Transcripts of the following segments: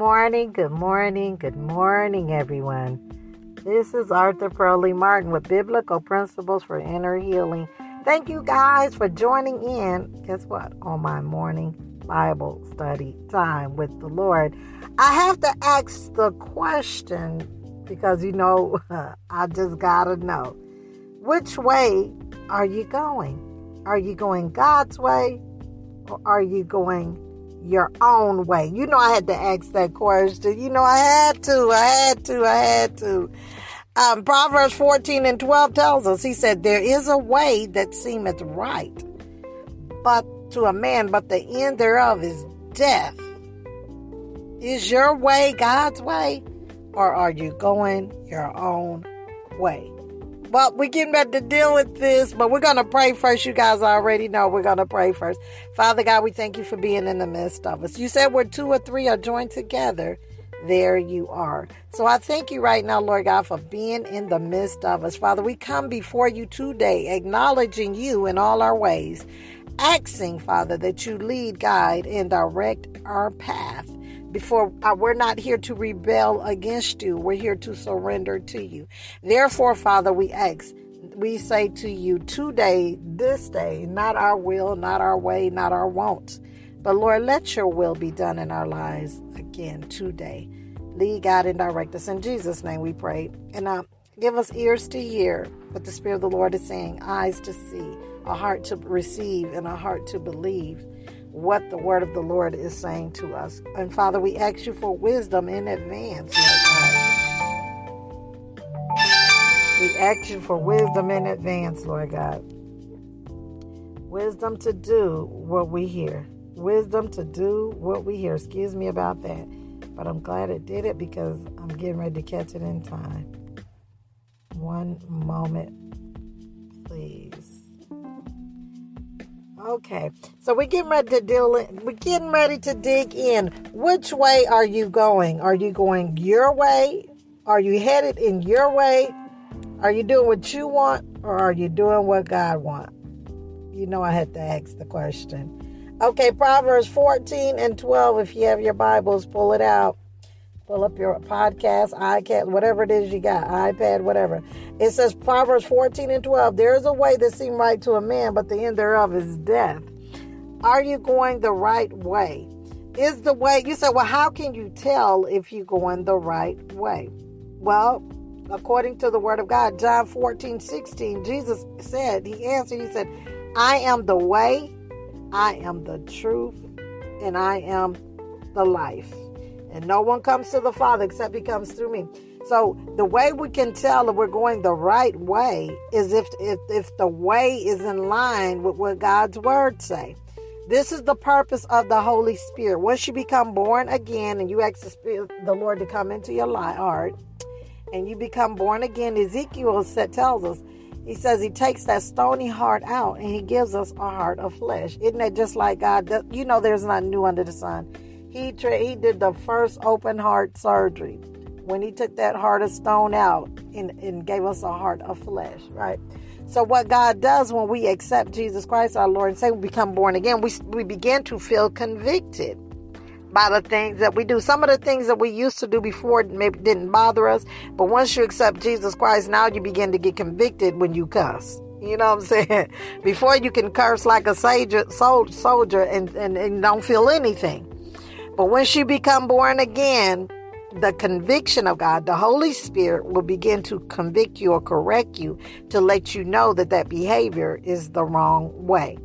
morning, good morning, good morning, everyone. This is Arthur Pearlie Martin with Biblical Principles for Inner Healing. Thank you guys for joining in. Guess what? On my morning Bible study time with the Lord. I have to ask the question because you know, I just gotta know which way are you going? Are you going God's way or are you going your own way? You know, I had to ask that question. You know, I had to, I had to, I had to. Um, Proverbs 14 and 12 tells us, he said, There is a way that seemeth right, but to a man, but the end thereof is death. Is your way God's way, or are you going your own way? Well, we're getting ready to deal with this, but we're going to pray first. You guys already know we're going to pray first. Father God, we thank you for being in the midst of us. You said where two or three are joined together, there you are. So I thank you right now, Lord God, for being in the midst of us. Father, we come before you today, acknowledging you in all our ways, asking, Father, that you lead, guide, and direct our path before uh, we're not here to rebel against you. We're here to surrender to you. Therefore father we ask we say to you today this day not our will not our way not our wants but lord let your will be done in our lives again today. Lead god and direct us. In jesus name we pray. And uh, give us ears to hear what the spirit of the lord is saying eyes to see a heart to receive and a heart to believe what the word of the Lord is saying to us. And Father, we ask you for wisdom in advance. We ask you for wisdom in advance, Lord God. Wisdom to do what we hear. Wisdom to do what we hear. Excuse me about that. But I'm glad it did it because I'm getting ready to catch it in time. One moment, please. Okay, so we're getting ready to deal. We're getting ready to dig in. Which way are you going? Are you going your way? Are you headed in your way? Are you doing what you want, or are you doing what God wants? You know, I had to ask the question. Okay, Proverbs 14 and 12. If you have your Bibles, pull it out. Pull up your podcast, iCat, whatever it is you got, iPad, whatever. It says Proverbs 14 and 12. There is a way that seems right to a man, but the end thereof is death. Are you going the right way? Is the way, you say, well, how can you tell if you're going the right way? Well, according to the word of God, John 14, 16, Jesus said, He answered, He said, I am the way, I am the truth, and I am the life. And no one comes to the Father except he comes through me. So the way we can tell if we're going the right way is if if, if the way is in line with what God's word say. This is the purpose of the Holy Spirit. Once you become born again and you ask the, Spirit, the Lord to come into your heart and you become born again, Ezekiel tells us, he says he takes that stony heart out and he gives us a heart of flesh. Isn't that just like God? You know, there's nothing new under the sun. He tra- he did the first open heart surgery when he took that heart of stone out and, and gave us a heart of flesh, right? So what God does when we accept Jesus Christ our Lord and say we become born again, we we begin to feel convicted by the things that we do. Some of the things that we used to do before maybe didn't bother us, but once you accept Jesus Christ, now you begin to get convicted when you cuss. You know what I'm saying? Before you can curse like a soldier, soldier and, and, and don't feel anything. But once you become born again, the conviction of God, the Holy Spirit will begin to convict you or correct you to let you know that that behavior is the wrong way.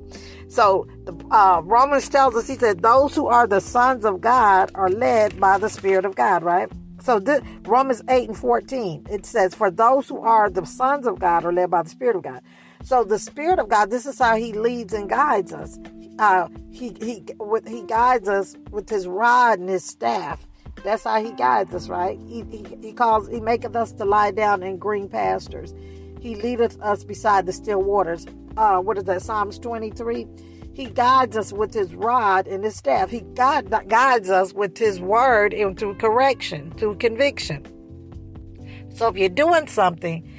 So uh, Romans tells us, he said, those who are the sons of God are led by the Spirit of God, right? So this, Romans 8 and 14, it says, for those who are the sons of God are led by the Spirit of God. So the Spirit of God, this is how He leads and guides us uh, he he with, he guides us with his rod and his staff. That's how he guides us, right? He, he, he calls he maketh us to lie down in green pastures. He leadeth us beside the still waters. Uh, what is that? Psalms twenty three. He guides us with his rod and his staff. He guide, guides us with his word into correction, to conviction. So if you're doing something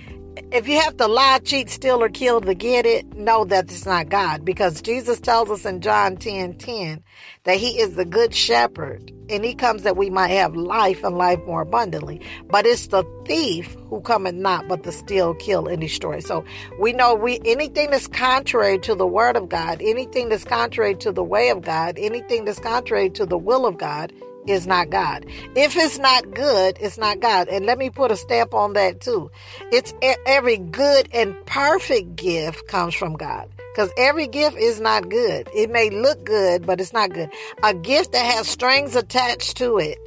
if you have to lie, cheat, steal, or kill to get it, know that it's not God. Because Jesus tells us in John 10 10 that He is the good shepherd and He comes that we might have life and life more abundantly. But it's the thief who cometh not but to steal, kill, and destroy. So we know we anything that's contrary to the word of God, anything that's contrary to the way of God, anything that's contrary to the will of God is not God. If it's not good, it's not God. And let me put a stamp on that too. It's every good and perfect gift comes from God. Because every gift is not good. It may look good, but it's not good. A gift that has strings attached to it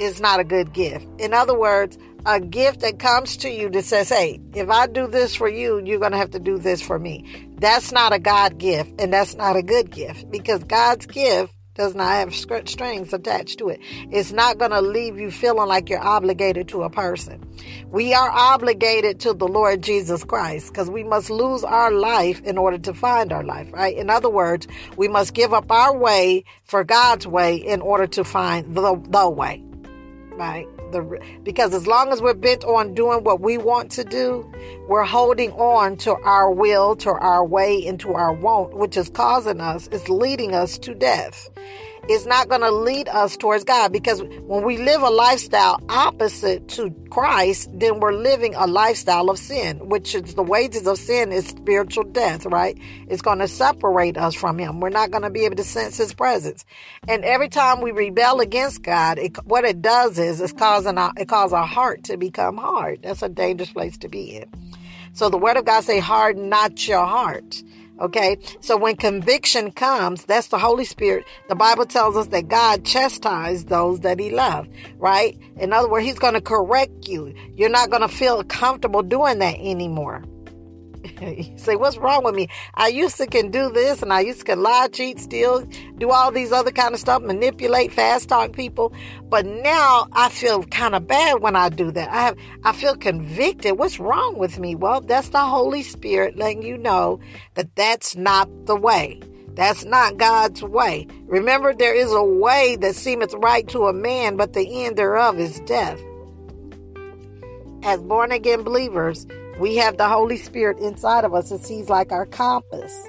is not a good gift. In other words, a gift that comes to you that says, hey, if I do this for you, you're going to have to do this for me. That's not a God gift, and that's not a good gift because God's gift does not have strings attached to it. It's not going to leave you feeling like you're obligated to a person. We are obligated to the Lord Jesus Christ because we must lose our life in order to find our life, right? In other words, we must give up our way for God's way in order to find the, the way, right? The, because as long as we're bent on doing what we want to do, we're holding on to our will, to our way, and to our want, which is causing us, it's leading us to death is not going to lead us towards God because when we live a lifestyle opposite to Christ, then we're living a lifestyle of sin, which is the wages of sin is spiritual death, right? It's going to separate us from Him. We're not going to be able to sense His presence. And every time we rebel against God, it, what it does is it's causing our, it causes our heart to become hard. That's a dangerous place to be in. So the Word of God say, harden not your heart. Okay. So when conviction comes, that's the Holy Spirit. The Bible tells us that God chastised those that he loved, right? In other words, he's going to correct you. You're not going to feel comfortable doing that anymore. You say, what's wrong with me? I used to can do this and I used to can lie, cheat, steal, do all these other kind of stuff, manipulate, fast talk people. But now I feel kind of bad when I do that. I have, I feel convicted. What's wrong with me? Well, that's the Holy Spirit letting you know that that's not the way. That's not God's way. Remember, there is a way that seemeth right to a man, but the end thereof is death. As born again believers, we have the Holy Spirit inside of us, and He's like our compass.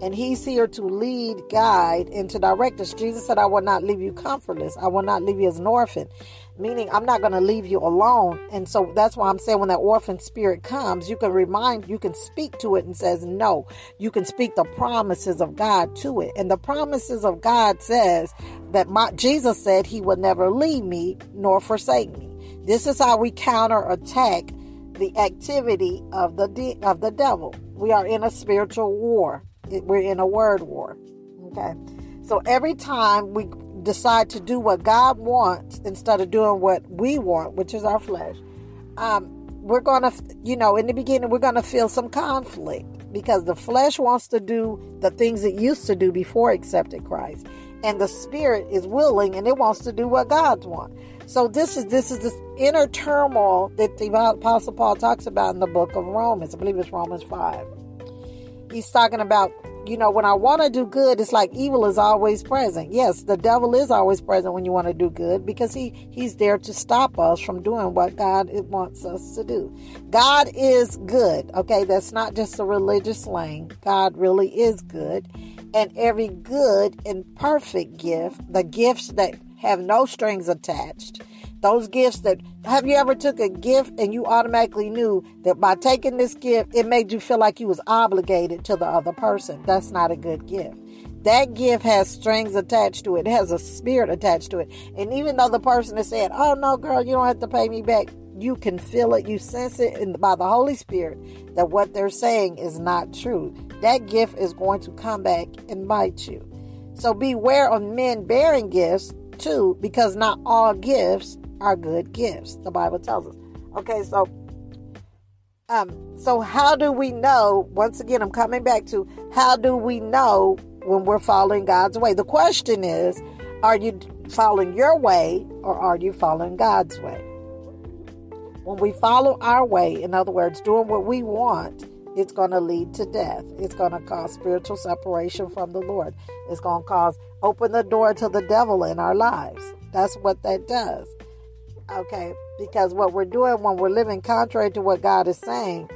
And He's here to lead, guide, and to direct us. Jesus said, I will not leave you comfortless. I will not leave you as an orphan. Meaning, I'm not going to leave you alone. And so that's why I'm saying when that orphan spirit comes, you can remind, you can speak to it and says, no. You can speak the promises of God to it. And the promises of God says that my, Jesus said he would never leave me nor forsake me. This is how we counterattack the activity of the de- of the devil. We are in a spiritual war. We're in a word war. Okay. So every time we decide to do what God wants instead of doing what we want, which is our flesh, um, we're going to, you know, in the beginning, we're going to feel some conflict because the flesh wants to do the things it used to do before accepted Christ. And the spirit is willing and it wants to do what God wants. So this is this is this inner turmoil that the Apostle Paul talks about in the book of Romans. I believe it's Romans five. He's talking about, you know, when I want to do good, it's like evil is always present. Yes, the devil is always present when you want to do good because he he's there to stop us from doing what God wants us to do. God is good. Okay, that's not just a religious slang. God really is good. And every good and perfect gift, the gifts that have no strings attached. Those gifts that have you ever took a gift and you automatically knew that by taking this gift it made you feel like you was obligated to the other person. That's not a good gift. That gift has strings attached to it. It has a spirit attached to it. And even though the person is saying, "Oh no, girl, you don't have to pay me back," you can feel it, you sense it in, by the Holy Spirit that what they're saying is not true. That gift is going to come back and bite you. So beware of men bearing gifts too, because not all gifts are good gifts. The Bible tells us. Okay, so um, so how do we know? Once again, I'm coming back to how do we know when we're following God's way? The question is, are you following your way or are you following God's way? When we follow our way, in other words, doing what we want, it's going to lead to death. It's going to cause spiritual separation from the Lord. It's going to cause open the door to the devil in our lives. That's what that does. Okay, because what we're doing when we're living contrary to what God is saying,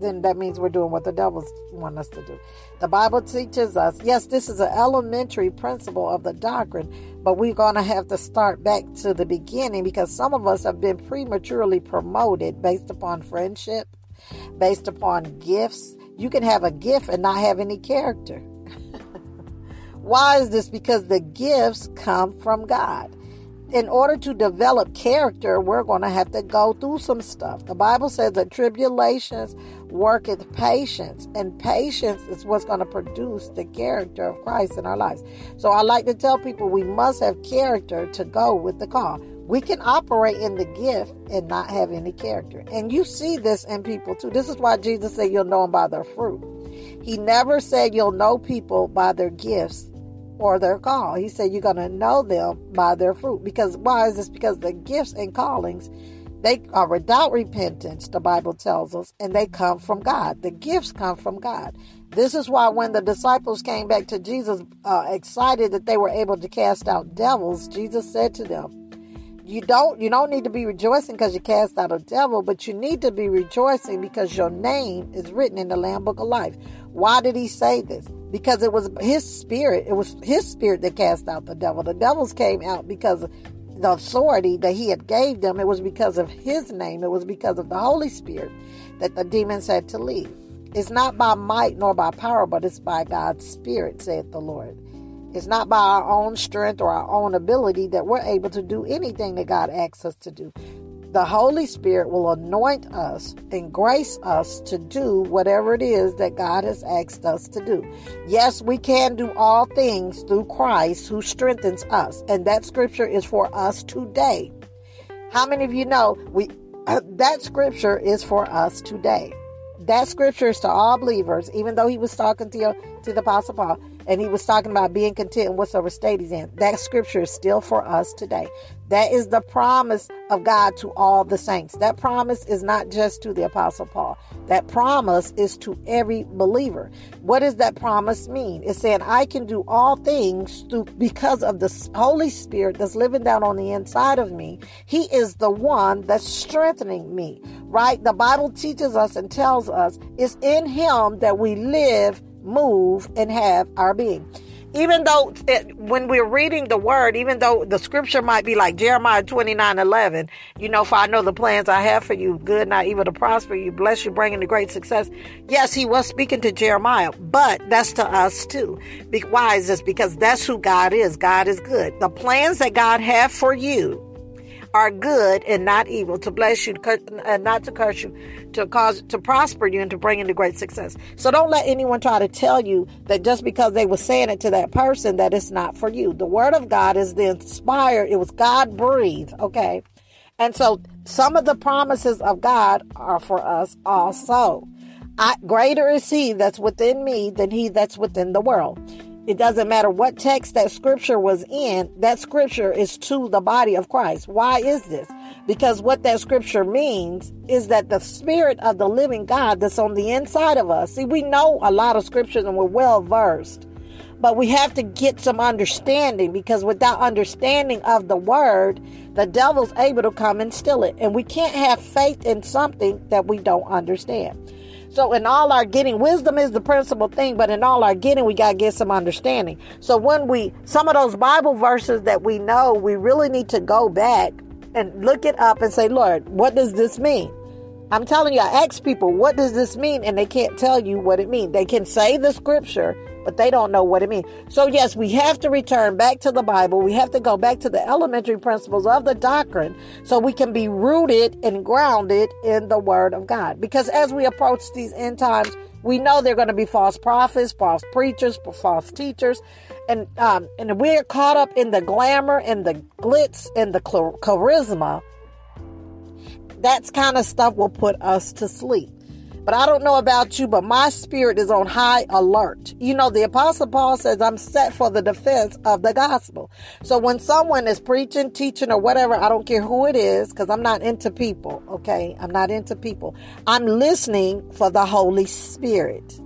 then that means we're doing what the devils want us to do. The Bible teaches us, yes, this is an elementary principle of the doctrine, but we're going to have to start back to the beginning because some of us have been prematurely promoted based upon friendship, based upon gifts. You can have a gift and not have any character. Why is this? Because the gifts come from God in order to develop character, we're going to have to go through some stuff. The Bible says that tribulations worketh patience, and patience is what's going to produce the character of Christ in our lives. So I like to tell people we must have character to go with the call. We can operate in the gift and not have any character. And you see this in people too. This is why Jesus said you'll know them by their fruit. He never said you'll know people by their gifts or their call. He said you're going to know them by their fruit. Because why is this? Because the gifts and callings, they are without repentance, the Bible tells us, and they come from God. The gifts come from God. This is why when the disciples came back to Jesus, uh, excited that they were able to cast out devils, Jesus said to them, you don't you don't need to be rejoicing because you cast out a devil, but you need to be rejoicing because your name is written in the Lamb Book of Life. Why did he say this? Because it was his spirit. It was his spirit that cast out the devil. The devils came out because the authority that he had gave them. It was because of his name. It was because of the Holy Spirit that the demons had to leave. It's not by might nor by power, but it's by God's Spirit, saith the Lord. It's not by our own strength or our own ability that we're able to do anything that God asks us to do the Holy Spirit will anoint us and grace us to do whatever it is that God has asked us to do. Yes, we can do all things through Christ who strengthens us, and that scripture is for us today. How many of you know we that scripture is for us today? That scripture is to all believers, even though he was talking to, to the Apostle Paul and he was talking about being content in whatsoever state he's in. That scripture is still for us today. That is the promise of God to all the saints. That promise is not just to the Apostle Paul. That promise is to every believer. What does that promise mean? It's saying I can do all things through because of the Holy Spirit that's living down on the inside of me. He is the one that's strengthening me, right? The Bible teaches us and tells us it's in Him that we live, move, and have our being even though it, when we're reading the word, even though the scripture might be like Jeremiah 29 11, you know, for I know the plans I have for you, good, not evil to prosper you, bless you, bringing the great success. Yes, he was speaking to Jeremiah, but that's to us too. Be- Why is this? Because that's who God is. God is good. The plans that God have for you are good and not evil, to bless you, and not to curse you, to cause to prosper you and to bring into great success. So don't let anyone try to tell you that just because they were saying it to that person that it's not for you. The word of God is the inspired, it was God breathed, okay? And so some of the promises of God are for us also. I, greater is he that's within me than he that's within the world. It doesn't matter what text that scripture was in, that scripture is to the body of Christ. Why is this? Because what that scripture means is that the spirit of the living God that's on the inside of us. See, we know a lot of scriptures and we're well versed, but we have to get some understanding because without understanding of the word, the devil's able to come and steal it. And we can't have faith in something that we don't understand. So in all our getting, wisdom is the principal thing, but in all our getting, we got to get some understanding. So when we, some of those Bible verses that we know, we really need to go back and look it up and say, Lord, what does this mean? I'm telling you, I ask people, what does this mean? And they can't tell you what it means. They can say the scripture, but they don't know what it means. So, yes, we have to return back to the Bible. We have to go back to the elementary principles of the doctrine so we can be rooted and grounded in the Word of God. Because as we approach these end times, we know there are going to be false prophets, false preachers, false teachers, and um, and we're caught up in the glamour and the glitz and the charisma. That's kind of stuff will put us to sleep. But I don't know about you, but my spirit is on high alert. You know, the Apostle Paul says, I'm set for the defense of the gospel. So when someone is preaching, teaching, or whatever, I don't care who it is, because I'm not into people, okay? I'm not into people. I'm listening for the Holy Spirit.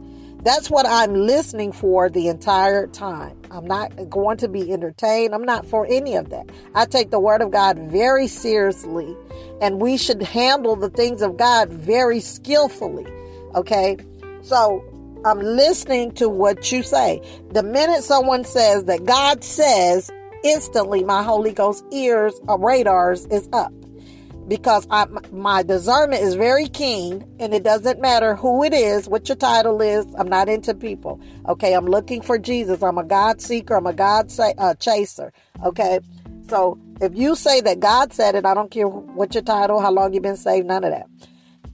That's what I'm listening for the entire time. I'm not going to be entertained. I'm not for any of that. I take the Word of God very seriously, and we should handle the things of God very skillfully. Okay? So I'm listening to what you say. The minute someone says that God says, instantly my Holy Ghost ears or radars is up because I, my discernment is very keen and it doesn't matter who it is, what your title is. I'm not into people. Okay. I'm looking for Jesus. I'm a God seeker. I'm a God uh, chaser. Okay. So if you say that God said it, I don't care what your title, how long you've been saved, none of that.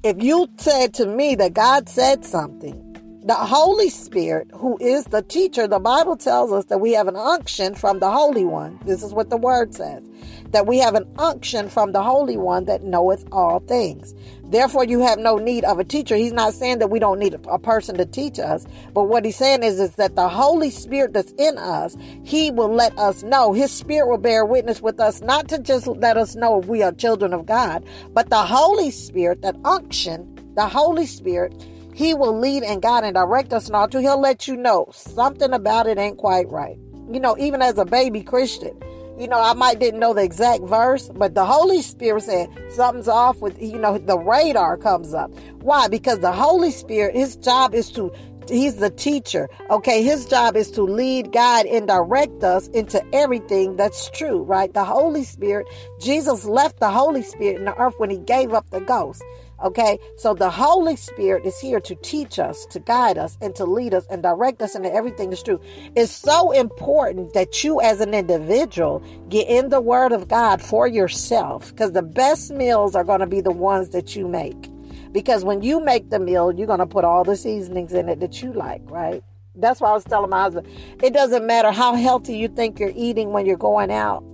If you said to me that God said something, the Holy Spirit, who is the teacher, the Bible tells us that we have an unction from the Holy One. This is what the word says that we have an unction from the Holy One that knoweth all things. Therefore, you have no need of a teacher. He's not saying that we don't need a person to teach us, but what he's saying is, is that the Holy Spirit that's in us, he will let us know. His Spirit will bear witness with us, not to just let us know if we are children of God, but the Holy Spirit, that unction, the Holy Spirit, he will lead and guide and direct us and all to. He'll let you know something about it ain't quite right. You know, even as a baby Christian, you know, I might didn't know the exact verse, but the Holy Spirit said something's off with, you know, the radar comes up. Why? Because the Holy Spirit, his job is to he's the teacher. Okay, his job is to lead, guide, and direct us into everything that's true, right? The Holy Spirit, Jesus left the Holy Spirit in the earth when he gave up the ghost. Okay, so the Holy Spirit is here to teach us, to guide us, and to lead us and direct us into everything that's true. It's so important that you, as an individual, get in the Word of God for yourself because the best meals are going to be the ones that you make. Because when you make the meal, you're going to put all the seasonings in it that you like, right? That's why I was telling my husband, it doesn't matter how healthy you think you're eating when you're going out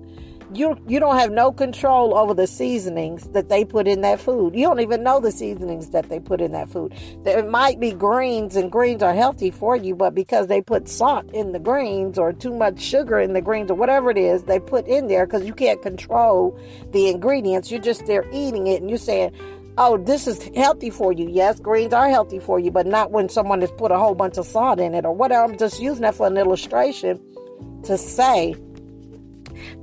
you you don't have no control over the seasonings that they put in that food. You don't even know the seasonings that they put in that food. There might be greens and greens are healthy for you, but because they put salt in the greens or too much sugar in the greens or whatever it is they put in there because you can't control the ingredients. You're just there eating it and you're saying, "Oh, this is healthy for you." Yes, greens are healthy for you, but not when someone has put a whole bunch of salt in it or whatever. I'm just using that for an illustration to say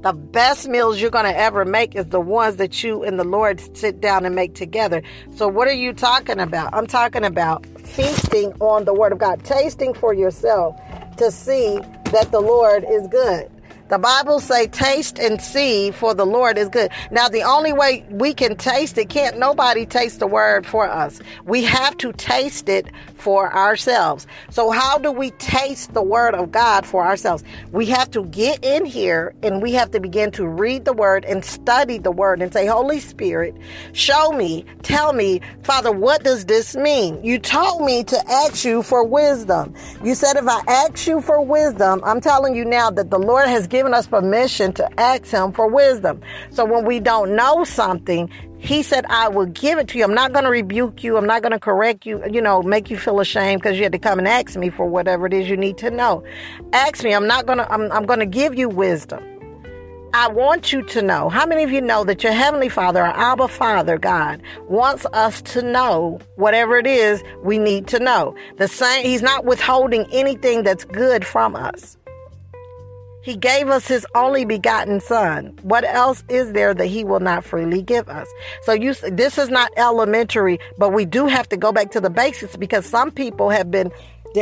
the best meals you're going to ever make is the ones that you and the Lord sit down and make together. So, what are you talking about? I'm talking about feasting on the Word of God, tasting for yourself to see that the Lord is good. The Bible say, taste and see for the Lord is good. Now, the only way we can taste it, can't nobody taste the word for us. We have to taste it for ourselves. So how do we taste the word of God for ourselves? We have to get in here and we have to begin to read the word and study the word and say, Holy Spirit, show me, tell me, Father, what does this mean? You told me to ask you for wisdom. You said if I ask you for wisdom, I'm telling you now that the Lord has given us permission to ask him for wisdom. So when we don't know something, he said, I will give it to you. I'm not going to rebuke you. I'm not going to correct you, you know, make you feel ashamed because you had to come and ask me for whatever it is you need to know. Ask me. I'm not going to, I'm, I'm going to give you wisdom. I want you to know. How many of you know that your Heavenly Father, our Abba Father, God, wants us to know whatever it is we need to know? The same, He's not withholding anything that's good from us. He gave us his only begotten son. What else is there that he will not freely give us? So you, this is not elementary, but we do have to go back to the basics because some people have been,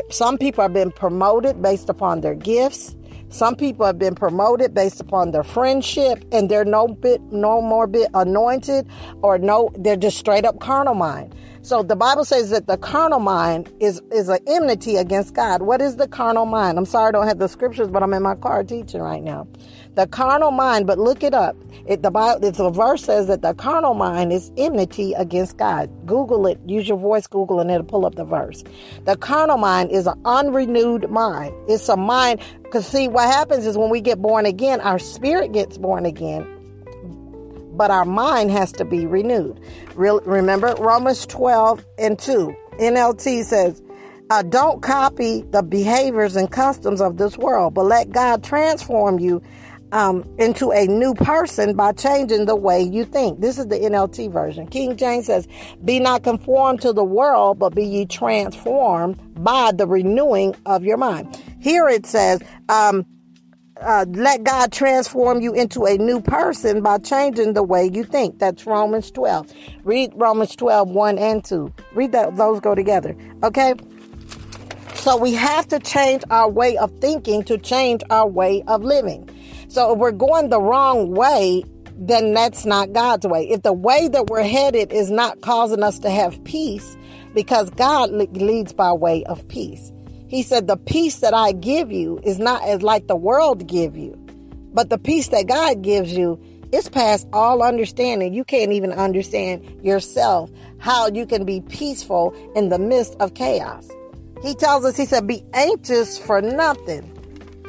some people have been promoted based upon their gifts. Some people have been promoted based upon their friendship and they're no bit, no more bit anointed or no, they're just straight up carnal mind. So the Bible says that the carnal mind is is an enmity against God. What is the carnal mind? I'm sorry I don't have the scriptures, but I'm in my car teaching right now. The carnal mind, but look it up. It the Bible the verse says that the carnal mind is enmity against God. Google it, use your voice Google and it'll pull up the verse. The carnal mind is an unrenewed mind. It's a mind because see what happens is when we get born again, our spirit gets born again but our mind has to be renewed. remember Romans 12 and 2. NLT says, uh, don't copy the behaviors and customs of this world, but let God transform you um, into a new person by changing the way you think. This is the NLT version. King James says, Be not conformed to the world, but be ye transformed by the renewing of your mind. Here it says, um, uh, let God transform you into a new person by changing the way you think. That's Romans 12. Read Romans 12, 1 and 2. Read that, those go together. Okay? So we have to change our way of thinking to change our way of living. So if we're going the wrong way, then that's not God's way. If the way that we're headed is not causing us to have peace, because God leads by way of peace. He said, The peace that I give you is not as like the world give you, but the peace that God gives you is past all understanding. You can't even understand yourself how you can be peaceful in the midst of chaos. He tells us, He said, Be anxious for nothing,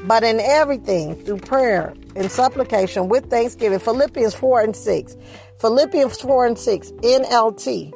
but in everything through prayer and supplication with thanksgiving. Philippians 4 and 6. Philippians 4 and 6, NLT.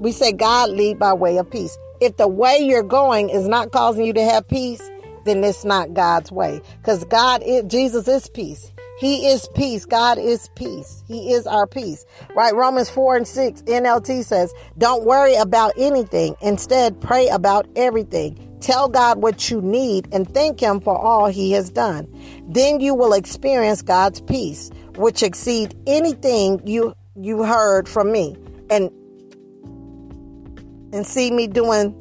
We say God lead by way of peace if the way you're going is not causing you to have peace, then it's not God's way. Because God is, Jesus is peace. He is peace. God is peace. He is our peace. Right? Romans 4 and 6 NLT says, don't worry about anything. Instead, pray about everything. Tell God what you need and thank Him for all He has done. Then you will experience God's peace, which exceed anything you you heard from me. And and see me doing,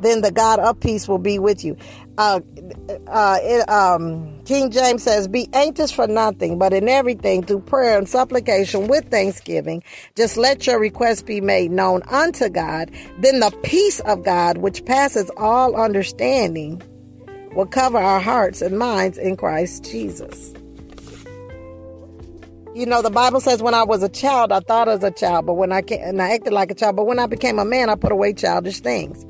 then the God of peace will be with you. Uh, uh, it, um, King James says, Be anxious for nothing, but in everything through prayer and supplication with thanksgiving, just let your requests be made known unto God. Then the peace of God, which passes all understanding, will cover our hearts and minds in Christ Jesus. You know, the Bible says when I was a child, I thought as a child, but when I came, and I acted like a child, but when I became a man, I put away childish things.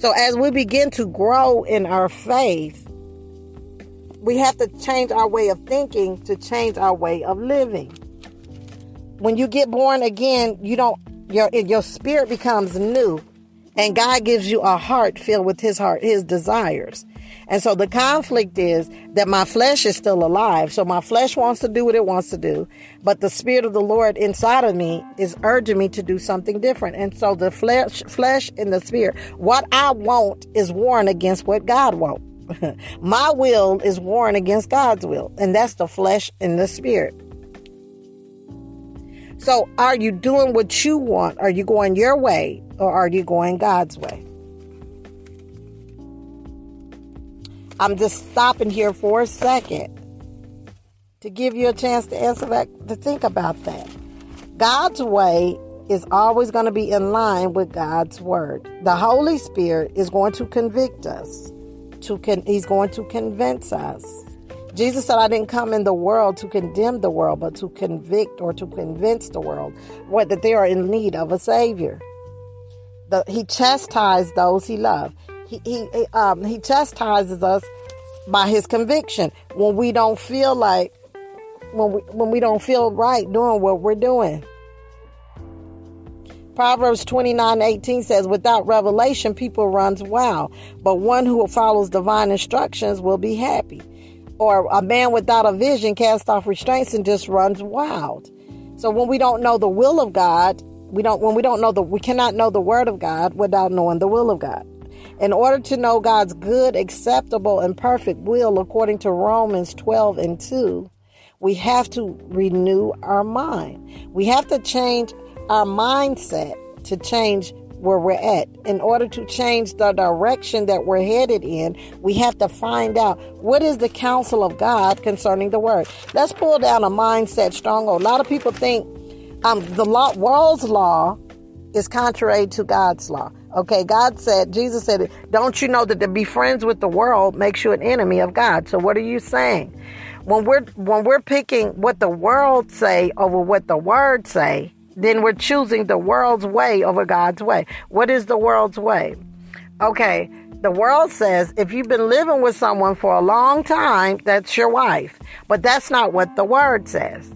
So as we begin to grow in our faith, we have to change our way of thinking to change our way of living. When you get born again, you don't your your spirit becomes new and God gives you a heart filled with his heart, his desires. And so the conflict is that my flesh is still alive. So my flesh wants to do what it wants to do. But the Spirit of the Lord inside of me is urging me to do something different. And so the flesh, flesh and the spirit, what I want is warring against what God wants. my will is warring against God's will. And that's the flesh and the spirit. So are you doing what you want? Are you going your way or are you going God's way? I'm just stopping here for a second to give you a chance to answer that, to think about that. God's way is always going to be in line with God's word. The Holy Spirit is going to convict us. To con- he's going to convince us. Jesus said, I didn't come in the world to condemn the world, but to convict or to convince the world what, that they are in need of a Savior. The, he chastised those he loved he he um, he chastises us by his conviction when we don't feel like when we when we don't feel right doing what we're doing. Proverbs 29 18 says, Without revelation, people runs wild, but one who follows divine instructions will be happy. Or a man without a vision casts off restraints and just runs wild. So when we don't know the will of God, we don't when we don't know the we cannot know the word of God without knowing the will of God. In order to know God's good, acceptable, and perfect will, according to Romans 12 and 2, we have to renew our mind. We have to change our mindset to change where we're at. In order to change the direction that we're headed in, we have to find out what is the counsel of God concerning the word. Let's pull down a mindset stronghold. A lot of people think um, the law, world's law is contrary to God's law. Okay, God said, Jesus said, don't you know that to be friends with the world makes you an enemy of God? So what are you saying? When we're when we're picking what the world say over what the word say, then we're choosing the world's way over God's way. What is the world's way? Okay, the world says if you've been living with someone for a long time, that's your wife. But that's not what the word says.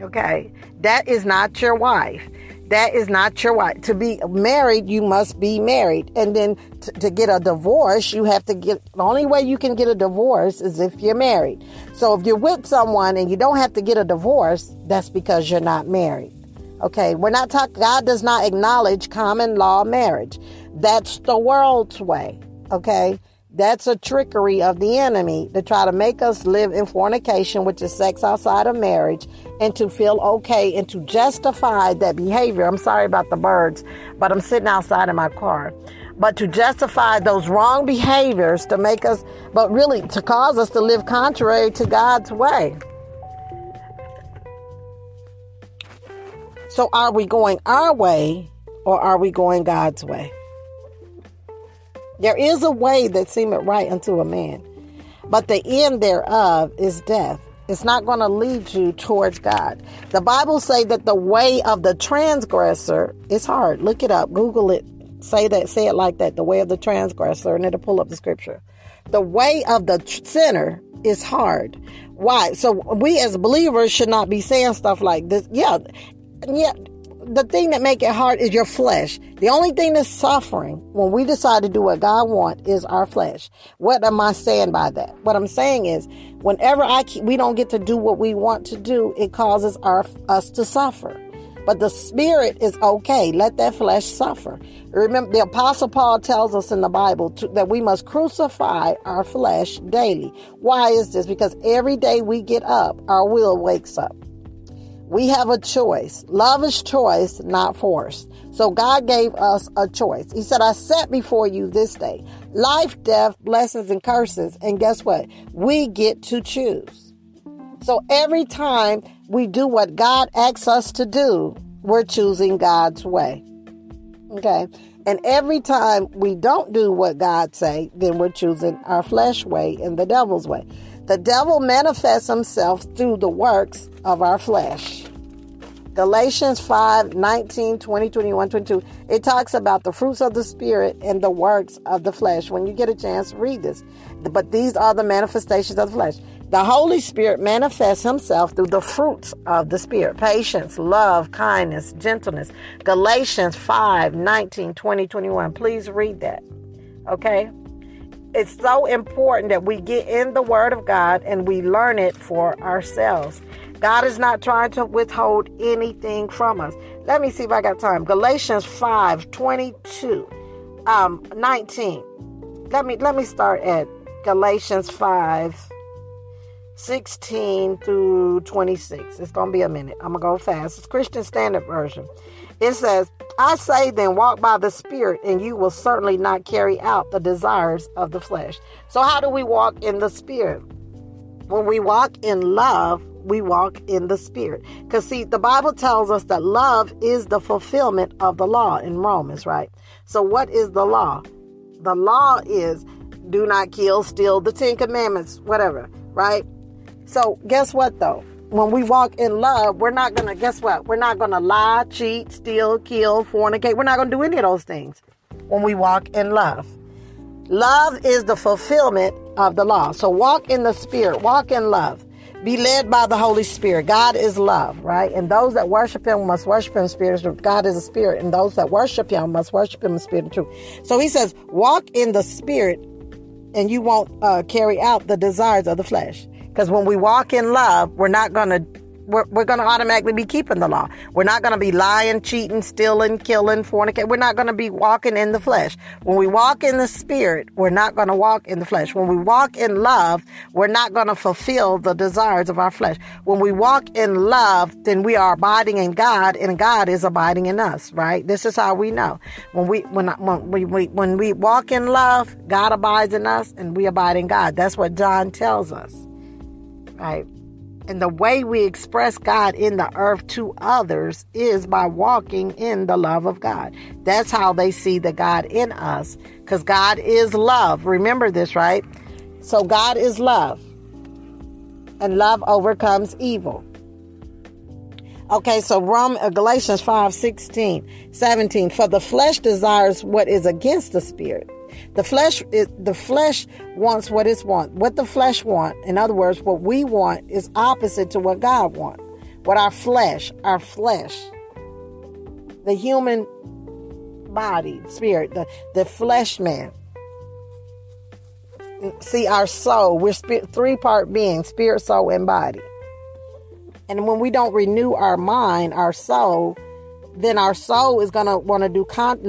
Okay, that is not your wife that is not your wife. To be married, you must be married. And then t- to get a divorce, you have to get, the only way you can get a divorce is if you're married. So if you're with someone and you don't have to get a divorce, that's because you're not married. Okay, we're not talking, God does not acknowledge common law marriage. That's the world's way. Okay, That's a trickery of the enemy to try to make us live in fornication, which is sex outside of marriage, and to feel okay and to justify that behavior. I'm sorry about the birds, but I'm sitting outside in my car. But to justify those wrong behaviors to make us, but really to cause us to live contrary to God's way. So are we going our way or are we going God's way? There is a way that seemeth right unto a man, but the end thereof is death. It's not going to lead you towards God. The Bible say that the way of the transgressor is hard. Look it up. Google it. Say that. Say it like that. The way of the transgressor, and it'll pull up the scripture. The way of the sinner is hard. Why? So we as believers should not be saying stuff like this. Yeah, yeah the thing that make it hard is your flesh. The only thing that's suffering when we decide to do what God wants is our flesh. What am I saying by that? What I'm saying is, whenever I keep, we don't get to do what we want to do, it causes our us to suffer. But the spirit is okay. Let that flesh suffer. Remember, the apostle Paul tells us in the Bible to, that we must crucify our flesh daily. Why is this? Because every day we get up, our will wakes up. We have a choice. Love is choice, not force. So God gave us a choice. He said, I set before you this day life, death, blessings, and curses. And guess what? We get to choose. So every time we do what God asks us to do, we're choosing God's way. Okay. And every time we don't do what God say, then we're choosing our flesh way and the devil's way. The devil manifests himself through the works of our flesh. Galatians 5 19, 20, 21, 22. It talks about the fruits of the Spirit and the works of the flesh. When you get a chance, read this. But these are the manifestations of the flesh. The Holy Spirit manifests Himself through the fruits of the Spirit patience, love, kindness, gentleness. Galatians 5 19, 20, 21. Please read that. Okay? It's so important that we get in the Word of God and we learn it for ourselves. God is not trying to withhold anything from us. Let me see if I got time. Galatians 5 22, um, 19. Let me let me start at Galatians 5 16 through 26. It's gonna be a minute. I'm gonna go fast. It's Christian Standard Version. It says, I say then walk by the Spirit, and you will certainly not carry out the desires of the flesh. So, how do we walk in the Spirit? When we walk in love, we walk in the Spirit. Because, see, the Bible tells us that love is the fulfillment of the law in Romans, right? So, what is the law? The law is do not kill, steal, the Ten Commandments, whatever, right? So, guess what though? When we walk in love, we're not going to, guess what? We're not going to lie, cheat, steal, kill, fornicate. We're not going to do any of those things when we walk in love. Love is the fulfillment of the law. So walk in the Spirit, walk in love. Be led by the Holy Spirit. God is love, right? And those that worship Him must worship Him in spirit. God is a spirit, and those that worship Him must worship Him in spirit and truth. So He says, walk in the Spirit, and you won't uh, carry out the desires of the flesh. Because when we walk in love, we're not going to we're, we're going to automatically be keeping the law. We're not going to be lying, cheating, stealing, killing, fornicating. We're not going to be walking in the flesh. When we walk in the spirit, we're not going to walk in the flesh. When we walk in love, we're not going to fulfill the desires of our flesh. When we walk in love, then we are abiding in God and God is abiding in us, right? This is how we know. When we, when, when we, we when we walk in love, God abides in us and we abide in God. That's what John tells us right? And the way we express God in the earth to others is by walking in the love of God. That's how they see the God in us because God is love. Remember this, right? So God is love. And love overcomes evil. Okay, so Rome, uh, Galatians 5 16, 17. For the flesh desires what is against the spirit the flesh is the flesh wants what it wants. What the flesh want, in other words, what we want is opposite to what God wants. What our flesh, our flesh, the human body, spirit, the, the flesh man. See, our soul, we're spirit, three part being spirit, soul, and body. And when we don't renew our mind, our soul, then our soul is going to want to do con-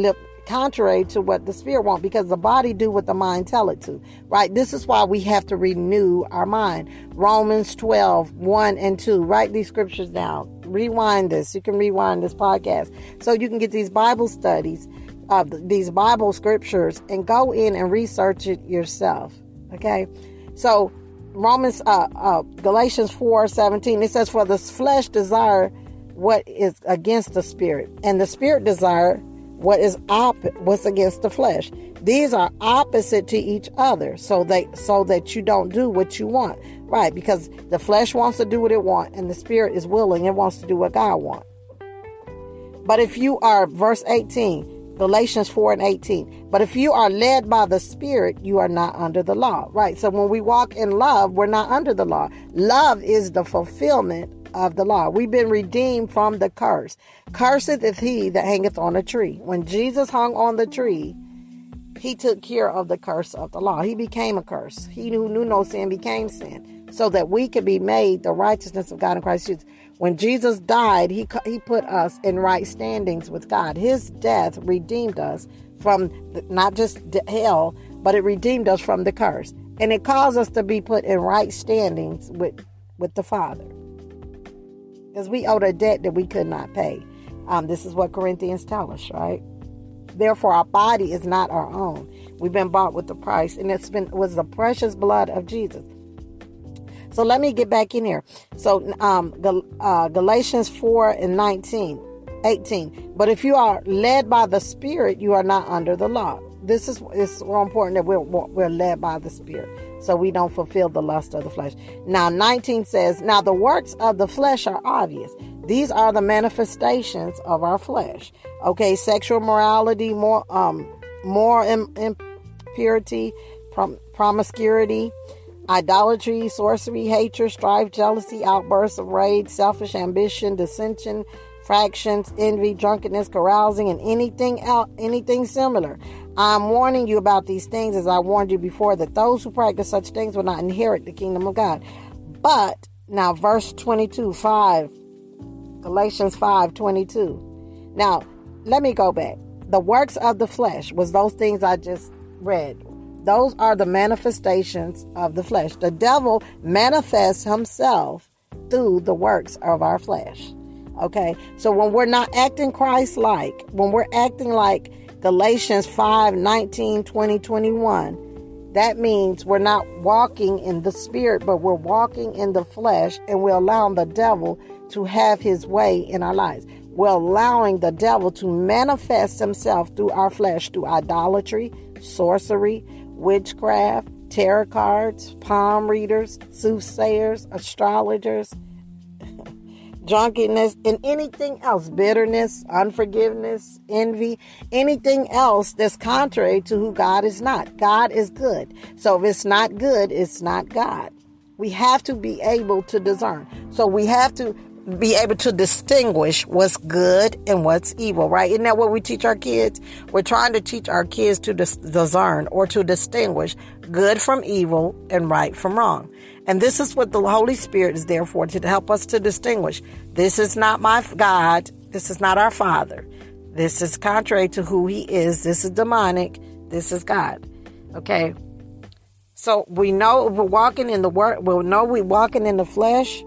contrary to what the spirit wants because the body do what the mind tell it to right? This is why we have to renew our mind. Romans 12 1 and 2 write these scriptures down. Rewind this. You can rewind this podcast so you can get these bible studies uh, these bible scriptures and go in and research it yourself okay? So romans uh, uh galatians 4 17 it says for the flesh desire what is against the spirit and the spirit desire what is op- what's against the flesh. These are opposite to each other, so they so that you don't do what you want, right? Because the flesh wants to do what it wants, and the spirit is willing and wants to do what God wants. But if you are verse 18, Galatians 4 and 18. But if you are led by the Spirit, you are not under the law. Right. So when we walk in love, we're not under the law. Love is the fulfillment of the law. We've been redeemed from the curse. Cursed is he that hangeth on a tree. When Jesus hung on the tree, he took care of the curse of the law. He became a curse. He who knew no sin became sin, so that we could be made the righteousness of God in Christ Jesus. When Jesus died, he, he put us in right standings with God. His death redeemed us from not just hell, but it redeemed us from the curse. And it caused us to be put in right standings with, with the Father because we owed a debt that we could not pay. Um, this is what Corinthians tell us, right? Therefore, our body is not our own. We've been bought with the price, and it's been was the precious blood of Jesus. So let me get back in here. So um, Gal- uh, Galatians 4 and 19, 18. But if you are led by the Spirit, you are not under the law. This is it's so important that we're we're led by the Spirit so we don't fulfill the lust of the flesh. Now, 19 says, Now the works of the flesh are obvious. These are the manifestations of our flesh. Okay, sexual morality, more um more impurity, prom- promiscuity, idolatry, sorcery, hatred, strife, jealousy, outbursts of rage, selfish ambition, dissension, fractions, envy, drunkenness, carousing, and anything else, anything similar. I'm warning you about these things as I warned you before that those who practice such things will not inherit the kingdom of God. But now verse 22, 5, Galatians 5, 22. Now, let me go back. The works of the flesh was those things I just read. Those are the manifestations of the flesh. The devil manifests himself through the works of our flesh. Okay? So when we're not acting Christ like, when we're acting like Galatians 5 19, 20, 21. That means we're not walking in the spirit, but we're walking in the flesh, and we're allowing the devil to have his way in our lives. We're allowing the devil to manifest himself through our flesh through idolatry, sorcery, witchcraft, tarot cards, palm readers, soothsayers, astrologers drunkenness, and anything else bitterness, unforgiveness, envy, anything else that's contrary to who God is not. God is good. So if it's not good, it's not God. We have to be able to discern. So we have to be able to distinguish what's good and what's evil, right? Isn't that what we teach our kids? We're trying to teach our kids to dis- discern or to distinguish good from evil and right from wrong. And this is what the Holy Spirit is there for, to help us to distinguish. This is not my God. This is not our Father. This is contrary to who He is. This is demonic. This is God. Okay. So we know we're walking in the word. We know we're walking in the flesh.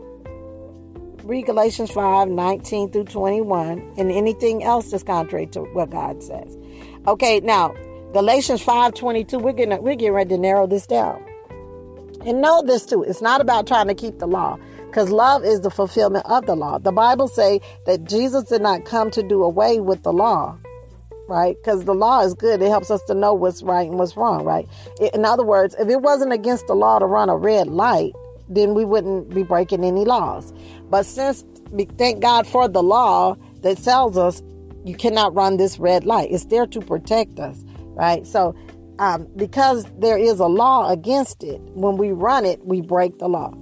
Read Galatians 5 19 through 21 and anything else that's contrary to what God says. Okay, now Galatians 5 22, we're getting, we're getting ready to narrow this down. And know this too, it's not about trying to keep the law because love is the fulfillment of the law. The Bible say that Jesus did not come to do away with the law, right? Because the law is good. It helps us to know what's right and what's wrong, right? In other words, if it wasn't against the law to run a red light, then we wouldn't be breaking any laws. But since we thank God for the law that tells us you cannot run this red light, it's there to protect us, right? So um, because there is a law against it, when we run it, we break the law.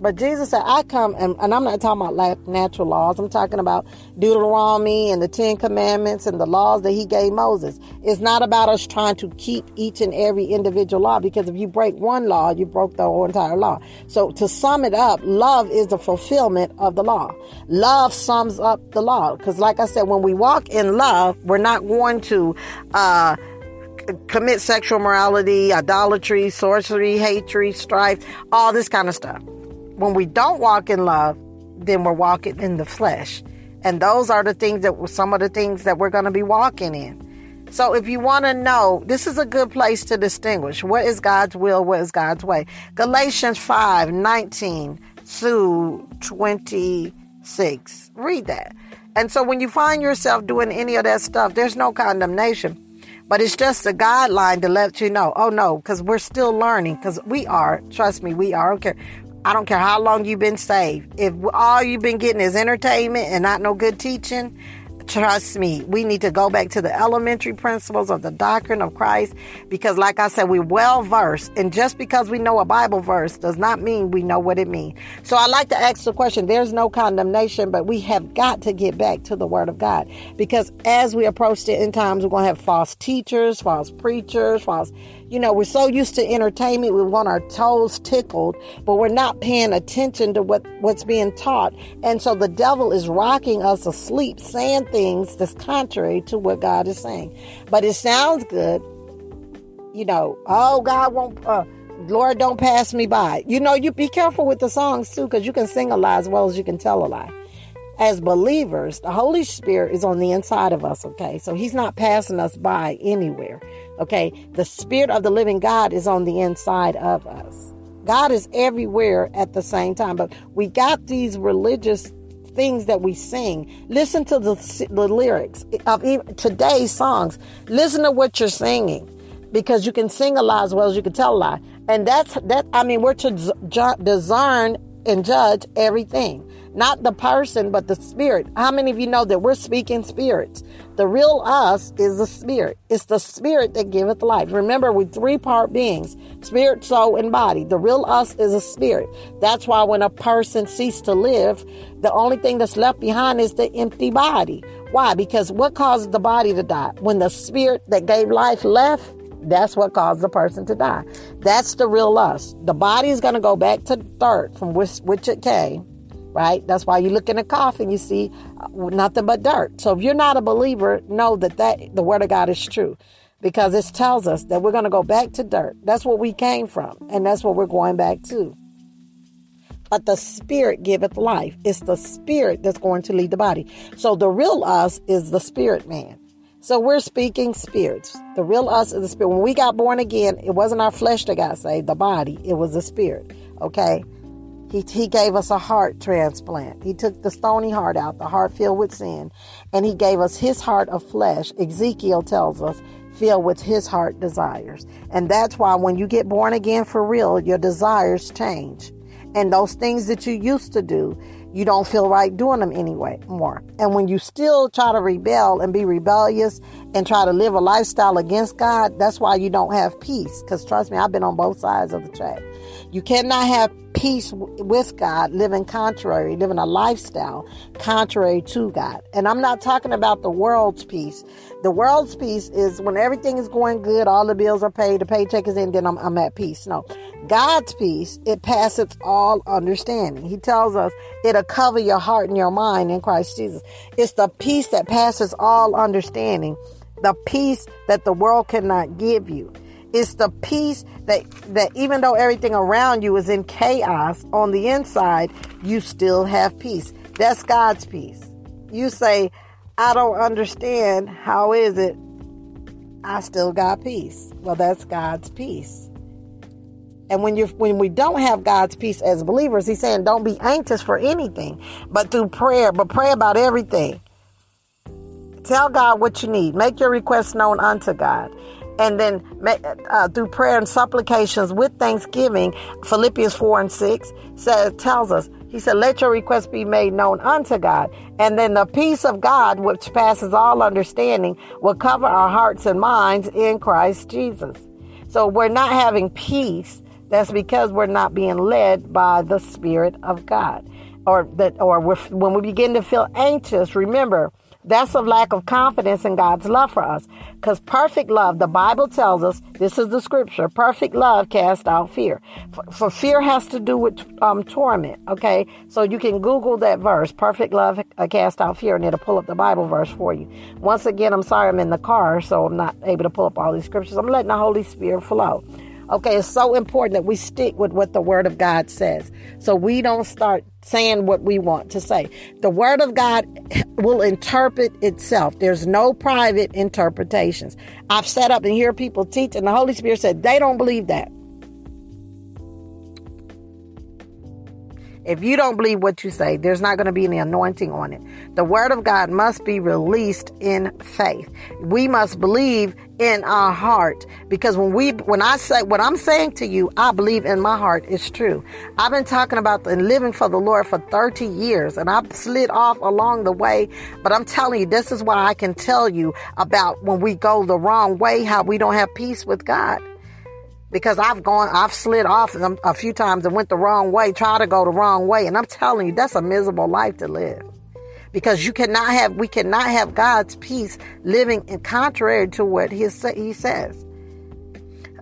But Jesus said, I come, and, and, I'm not talking about natural laws. I'm talking about Deuteronomy and the Ten Commandments and the laws that he gave Moses. It's not about us trying to keep each and every individual law because if you break one law, you broke the whole entire law. So to sum it up, love is the fulfillment of the law. Love sums up the law. Because like I said, when we walk in love, we're not going to, uh, commit sexual morality, idolatry, sorcery, hatred, strife, all this kind of stuff when we don't walk in love, then we're walking in the flesh. And those are the things that some of the things that we're going to be walking in. So if you want to know, this is a good place to distinguish what is God's will, what is God's way. Galatians 5 19 through 26. Read that. And so when you find yourself doing any of that stuff, there's no condemnation. But it's just a guideline to let you know, oh no, because we're still learning, because we are, trust me, we are. Okay. I don't care how long you've been saved. If all you've been getting is entertainment and not no good teaching, trust me, we need to go back to the elementary principles of the doctrine of Christ because, like I said, we're well versed. And just because we know a Bible verse does not mean we know what it means. So I like to ask the question there's no condemnation, but we have got to get back to the Word of God because as we approach the end times, we're going to have false teachers, false preachers, false you know, we're so used to entertainment, we want our toes tickled, but we're not paying attention to what, what's being taught. And so the devil is rocking us asleep, saying things that's contrary to what God is saying. But it sounds good. You know, oh, God won't, uh, Lord, don't pass me by. You know, you be careful with the songs too, because you can sing a lie as well as you can tell a lie as believers, the Holy Spirit is on the inside of us, okay? So he's not passing us by anywhere, okay? The Spirit of the living God is on the inside of us. God is everywhere at the same time, but we got these religious things that we sing. Listen to the, the lyrics of today's songs. Listen to what you're singing because you can sing a lie as well as you can tell a lie. And that's that. I mean, we're to discern and judge everything. Not the person, but the spirit. How many of you know that we're speaking spirits? The real us is the spirit. It's the spirit that giveth life. Remember, we're three part beings spirit, soul, and body. The real us is a spirit. That's why when a person ceases to live, the only thing that's left behind is the empty body. Why? Because what causes the body to die? When the spirit that gave life left, that's what caused the person to die. That's the real us. The body is going to go back to dirt from which, which it came right? That's why you look in a coffin, you see uh, nothing but dirt. So if you're not a believer, know that, that the word of God is true because it tells us that we're going to go back to dirt. That's what we came from, and that's what we're going back to. But the spirit giveth life. It's the spirit that's going to lead the body. So the real us is the spirit man. So we're speaking spirits. The real us is the spirit. When we got born again, it wasn't our flesh that got saved, the body. It was the spirit. Okay? He, he gave us a heart transplant. He took the stony heart out, the heart filled with sin, and he gave us his heart of flesh. Ezekiel tells us, filled with his heart desires. And that's why when you get born again for real, your desires change. And those things that you used to do, you don't feel right doing them anyway more. And when you still try to rebel and be rebellious and try to live a lifestyle against God, that's why you don't have peace. Because trust me, I've been on both sides of the track. You cannot have peace with God living contrary, living a lifestyle contrary to God. And I'm not talking about the world's peace. The world's peace is when everything is going good, all the bills are paid, the paycheck is in, then I'm, I'm at peace. No. God's peace, it passes all understanding. He tells us it'll cover your heart and your mind in Christ Jesus. It's the peace that passes all understanding, the peace that the world cannot give you. It's the peace that, that even though everything around you is in chaos, on the inside, you still have peace. That's God's peace. You say, I don't understand. How is it? I still got peace. Well, that's God's peace. And when you when we don't have God's peace as believers, he's saying don't be anxious for anything, but through prayer, but pray about everything. Tell God what you need. Make your requests known unto God and then uh, through prayer and supplications with thanksgiving philippians 4 and 6 says tells us he said let your requests be made known unto god and then the peace of god which passes all understanding will cover our hearts and minds in christ jesus so we're not having peace That's because we're not being led by the Spirit of God. Or that, or when we begin to feel anxious, remember, that's a lack of confidence in God's love for us. Because perfect love, the Bible tells us, this is the scripture, perfect love casts out fear. For, for fear has to do with um, torment, okay? So you can Google that verse, perfect love uh, cast out fear, and it'll pull up the Bible verse for you. Once again, I'm sorry I'm in the car, so I'm not able to pull up all these scriptures. I'm letting the Holy Spirit flow. Okay, it's so important that we stick with what the Word of God says. So we don't start saying what we want to say. The Word of God will interpret itself. There's no private interpretations. I've sat up and hear people teach, and the Holy Spirit said they don't believe that. If you don't believe what you say, there's not going to be any anointing on it. The word of God must be released in faith. We must believe in our heart because when we when I say what I'm saying to you, I believe in my heart it's true. I've been talking about the living for the Lord for 30 years and I've slid off along the way, but I'm telling you this is why I can tell you about when we go the wrong way how we don't have peace with God because I've gone, I've slid off a few times and went the wrong way, try to go the wrong way. And I'm telling you, that's a miserable life to live because you cannot have, we cannot have God's peace living in contrary to what he, he says.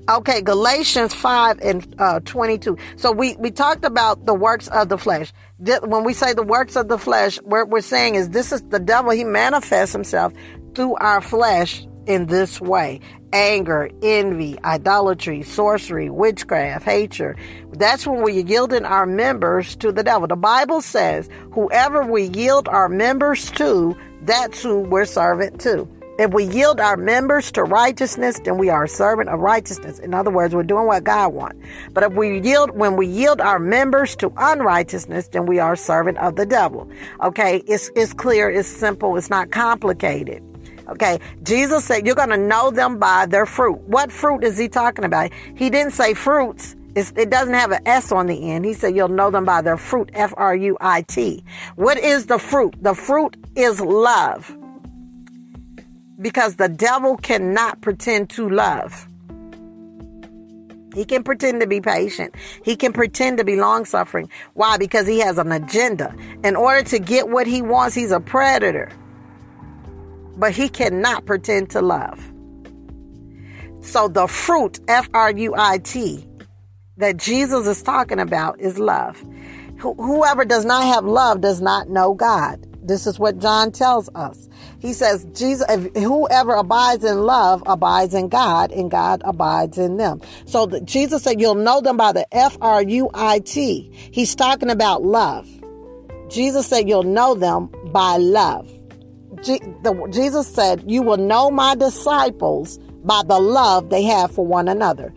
Okay, Galatians 5 and uh, 22. So we, we talked about the works of the flesh. When we say the works of the flesh, what we're saying is this is the devil. He manifests himself through our flesh in this way anger, envy, idolatry, sorcery, witchcraft, hatred. That's when we're yielding our members to the devil. The Bible says, whoever we yield our members to, that's who we're servant to. If we yield our members to righteousness, then we are a servant of righteousness. In other words, we're doing what God wants. But if we yield, when we yield our members to unrighteousness, then we are a servant of the devil. Okay. It's, it's clear. It's simple. It's not complicated. Okay. Jesus said, you're going to know them by their fruit. What fruit is he talking about? He didn't say fruits. It's, it doesn't have an S on the end. He said, you'll know them by their fruit. F R U I T. What is the fruit? The fruit is love. Because the devil cannot pretend to love. He can pretend to be patient. He can pretend to be long suffering. Why? Because he has an agenda. In order to get what he wants, he's a predator but he cannot pretend to love. So the fruit, F R U I T, that Jesus is talking about is love. whoever does not have love does not know God. This is what John tells us. He says, Jesus, whoever abides in love abides in God and God abides in them. So the, Jesus said, you'll know them by the F R U I T. He's talking about love. Jesus said, you'll know them by love. Jesus said, You will know my disciples by the love they have for one another.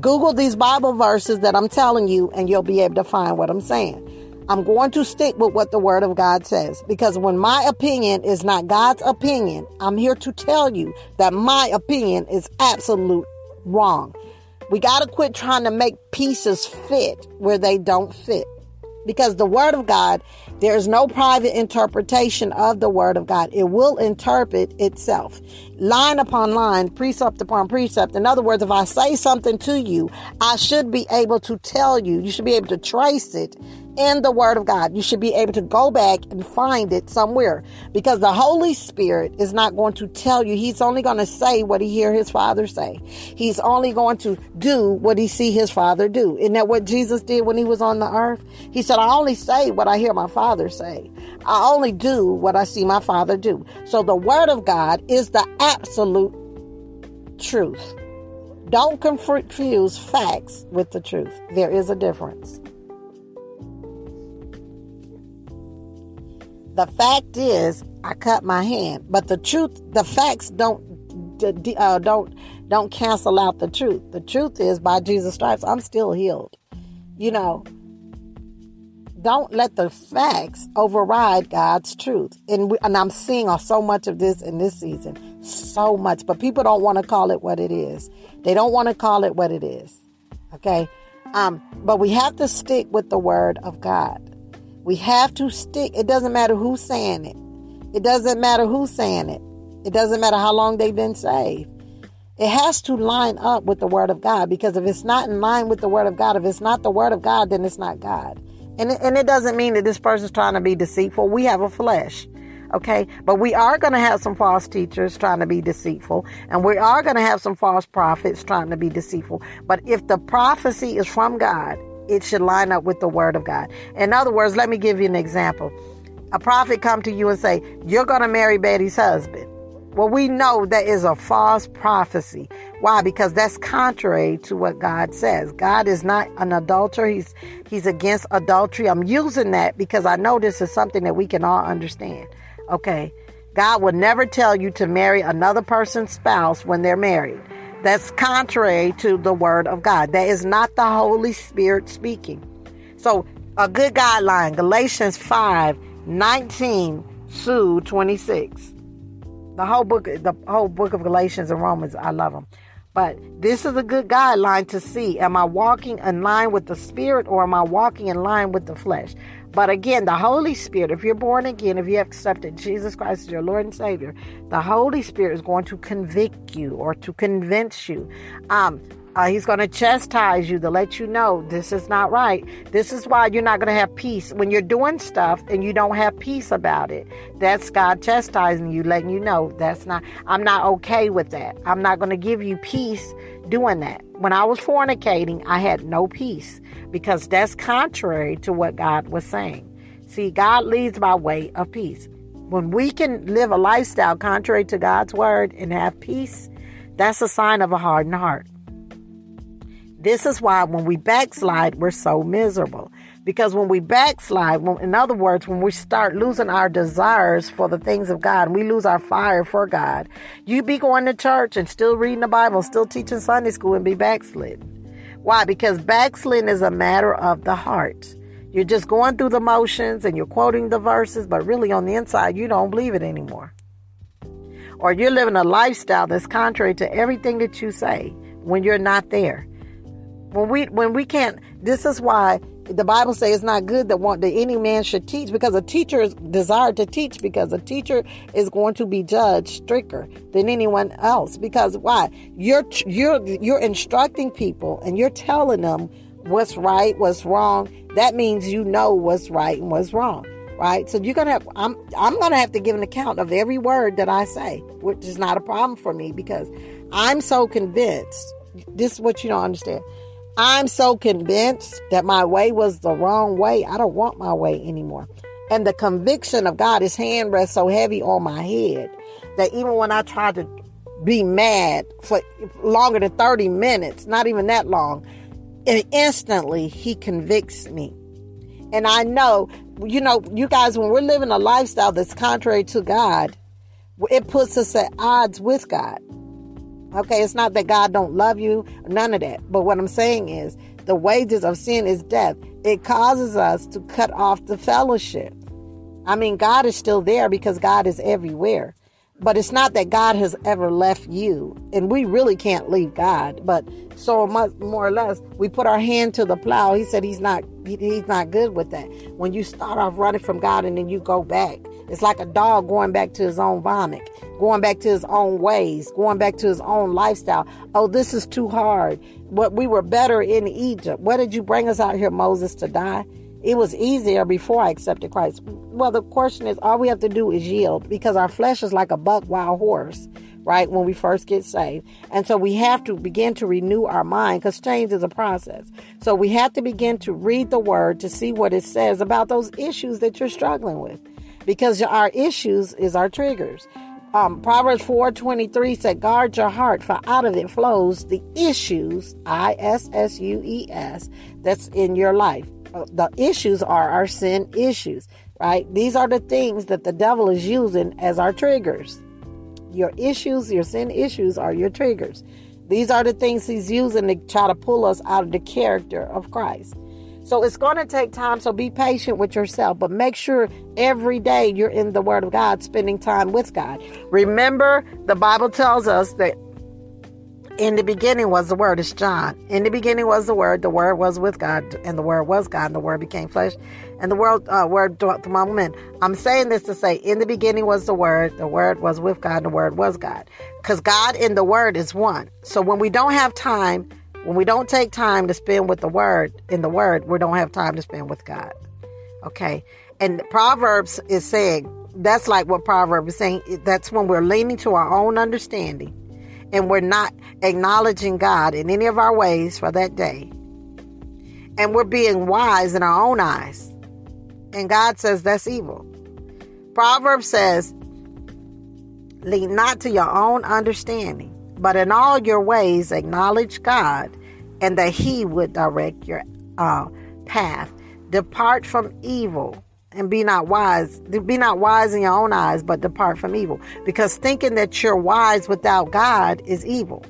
Google these Bible verses that I'm telling you, and you'll be able to find what I'm saying. I'm going to stick with what the Word of God says because when my opinion is not God's opinion, I'm here to tell you that my opinion is absolute wrong. We got to quit trying to make pieces fit where they don't fit because the word of God, there's no private interpretation of the word of God. It will interpret itself, line upon line, precept upon precept. In other words, if I say something to you, I should be able to tell you, you should be able to trace it in the Word of God. You should be able to go back and find it somewhere because the Holy Spirit is not going to tell you. He's only going to say what he hear his Father say. He's only going to do what he see his Father do. Isn't that what Jesus did when he was on the earth? He said, I only say what I hear my Father say. I only do what I see my Father do. So the Word of God is the absolute truth. Don't confuse facts with the truth. There is a difference. The fact is, I cut my hand, but the truth, the facts don't uh, don't don't cancel out the truth. The truth is, by Jesus' stripes, I'm still healed. You know, don't let the facts override God's truth. And we, and I'm seeing so much of this in this season, so much. But people don't want to call it what it is. They don't want to call it what it is. Okay, um, but we have to stick with the Word of God. We have to stick. It doesn't matter who's saying it. It doesn't matter who's saying it. It doesn't matter how long they've been saved. It has to line up with the Word of God because if it's not in line with the Word of God, if it's not the Word of God, then it's not God. And it, and it doesn't mean that this person's trying to be deceitful. We have a flesh. Okay. But we are going to have some false teachers trying to be deceitful. And we are going to have some false prophets trying to be deceitful. But if the prophecy is from God, it should line up with the word of God. In other words, let me give you an example. A prophet come to you and say, you're going to marry Betty's husband. Well, we know that is a false prophecy. Why? Because that's contrary to what God says. God is not an adulterer. He's he's against adultery. I'm using that because I know this is something that we can all understand. Okay. God would never tell you to marry another person's spouse when they're married. That's contrary to the word of God. That is not the Holy Spirit speaking. So, a good guideline, Galatians 5 19 through 26 the whole book, the whole book of Galatians and Romans, I love them. But this is a good guideline to see am I walking in line with the Spirit or am I walking in line with the flesh? But again, the Holy Spirit, if you're born again, if you have accepted Jesus Christ as your Lord and Savior, the Holy Spirit is going to convict you or to convince you. Um, uh, he's going to chastise you to let you know this is not right. This is why you're not going to have peace when you're doing stuff and you don't have peace about it. That's God chastising you, letting you know that's not, I'm not okay with that. I'm not going to give you peace doing that. When I was fornicating, I had no peace because that's contrary to what God was saying. See, God leads by way of peace. When we can live a lifestyle contrary to God's word and have peace, that's a sign of a hardened heart. This is why when we backslide, we're so miserable. Because when we backslide, when, in other words, when we start losing our desires for the things of God, we lose our fire for God, you be going to church and still reading the Bible, still teaching Sunday school and be backslidden. Why? Because backsliding is a matter of the heart. You're just going through the motions and you're quoting the verses, but really on the inside, you don't believe it anymore. Or you're living a lifestyle that's contrary to everything that you say when you're not there. When we when we can't, this is why the Bible says it's not good that that any man should teach because a teacher is desired to teach because a teacher is going to be judged stricter than anyone else. Because why? You're you're you're instructing people and you're telling them what's right, what's wrong. That means you know what's right and what's wrong. Right? So you're gonna have I'm I'm gonna have to give an account of every word that I say, which is not a problem for me because I'm so convinced. This is what you don't understand. I'm so convinced that my way was the wrong way. I don't want my way anymore. And the conviction of God, his hand rests so heavy on my head that even when I try to be mad for longer than 30 minutes, not even that long, instantly he convicts me. And I know, you know, you guys, when we're living a lifestyle that's contrary to God, it puts us at odds with God. Okay, it's not that God don't love you, none of that. But what I'm saying is the wages of sin is death. It causes us to cut off the fellowship. I mean, God is still there because God is everywhere. But it's not that God has ever left you. And we really can't leave God. But so much more or less, we put our hand to the plow. He said he's not he, he's not good with that. When you start off running from God and then you go back. It's like a dog going back to his own vomit going back to his own ways, going back to his own lifestyle. Oh, this is too hard. What we were better in Egypt. What did you bring us out here, Moses, to die? It was easier before I accepted Christ. Well, the question is, all we have to do is yield because our flesh is like a buck wild horse, right? When we first get saved. And so we have to begin to renew our mind because change is a process. So we have to begin to read the word to see what it says about those issues that you're struggling with because our issues is our triggers. Um, Proverbs 4.23 said, guard your heart, for out of it flows the issues, I-S-S-U-E-S, that's in your life. Uh, the issues are our sin issues, right? These are the things that the devil is using as our triggers. Your issues, your sin issues are your triggers. These are the things he's using to try to pull us out of the character of Christ. So it's going to take time. So be patient with yourself, but make sure every day you're in the Word of God, spending time with God. Remember, the Bible tells us that In the beginning was the Word. It's John. In the beginning was the Word. The Word was with God, and the Word was God. And the Word became flesh, and the world uh, Word dwelt among men. I'm saying this to say, in the beginning was the Word. The Word was with God, and the Word was God. Because God and the Word is one. So when we don't have time, when we don't take time to spend with the Word in the Word, we don't have time to spend with God. Okay, and Proverbs is saying that's like what Proverbs is saying. That's when we're leaning to our own understanding and we're not acknowledging God in any of our ways for that day. And we're being wise in our own eyes. And God says that's evil. Proverbs says, lean not to your own understanding, but in all your ways acknowledge God, and that He would direct your uh, path. Depart from evil and be not wise. Be not wise in your own eyes, but depart from evil. Because thinking that you're wise without God is evil.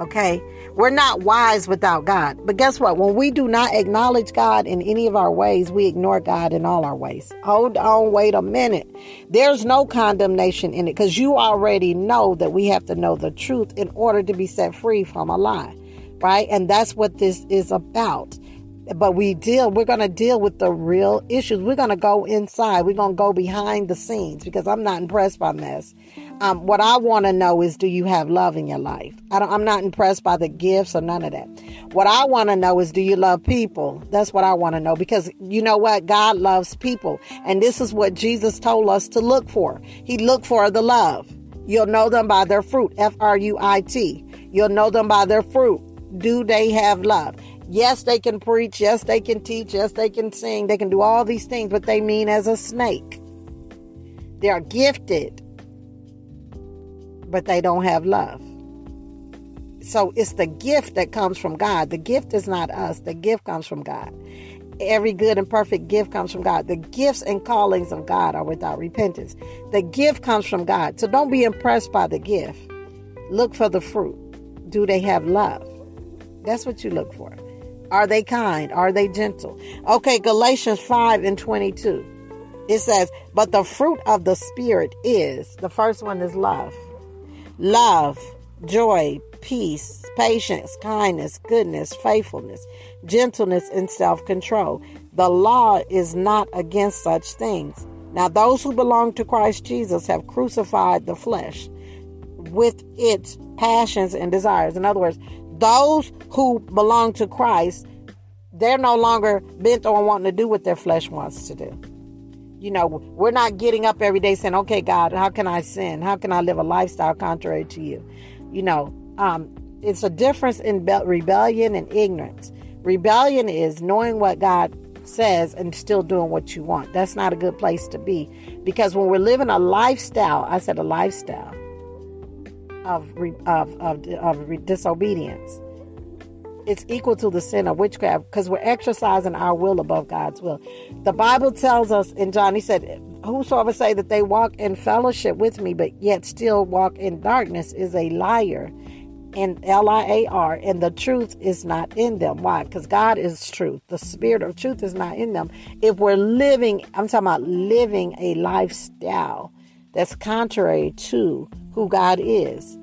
Okay? We're not wise without God. But guess what? When we do not acknowledge God in any of our ways, we ignore God in all our ways. Hold on, wait a minute. There's no condemnation in it because you already know that we have to know the truth in order to be set free from a lie. Right? And that's what this is about but we deal we're going to deal with the real issues. We're going to go inside. We're going to go behind the scenes because i'm not impressed by this um, what i want to know is do you have love in your life? I am not impressed by the gifts or none of that. What i want to know is do you love people? That's what i want to know because you know what? God loves people. And this is what jesus told us to look for. He looked for the love. You'll know them by their fruit. F-r-u-i-t you'll know them by their fruit. Do they have love Yes, they can preach. Yes, they can teach. Yes, they can sing. They can do all these things, but they mean as a snake. They are gifted, but they don't have love. So it's the gift that comes from God. The gift is not us, the gift comes from God. Every good and perfect gift comes from God. The gifts and callings of God are without repentance. The gift comes from God. So don't be impressed by the gift. Look for the fruit. Do they have love? That's what you look for. Are they kind? Are they gentle? Okay, Galatians 5 and 22. It says, But the fruit of the Spirit is the first one is love. Love, joy, peace, patience, kindness, goodness, faithfulness, gentleness, and self control. The law is not against such things. Now, those who belong to Christ Jesus have crucified the flesh with its passions and desires. In other words, those who belong to Christ, they're no longer bent on wanting to do what their flesh wants to do. You know, we're not getting up every day saying, okay, God, how can I sin? How can I live a lifestyle contrary to you? You know, um, it's a difference in rebellion and ignorance. Rebellion is knowing what God says and still doing what you want. That's not a good place to be because when we're living a lifestyle, I said a lifestyle, of, of, of, of disobedience. It's equal to the sin of witchcraft because we're exercising our will above God's will. The Bible tells us in John, he said, Whosoever say that they walk in fellowship with me, but yet still walk in darkness is a liar. And L I A R, and the truth is not in them. Why? Because God is truth. The spirit of truth is not in them. If we're living, I'm talking about living a lifestyle that's contrary to who God is.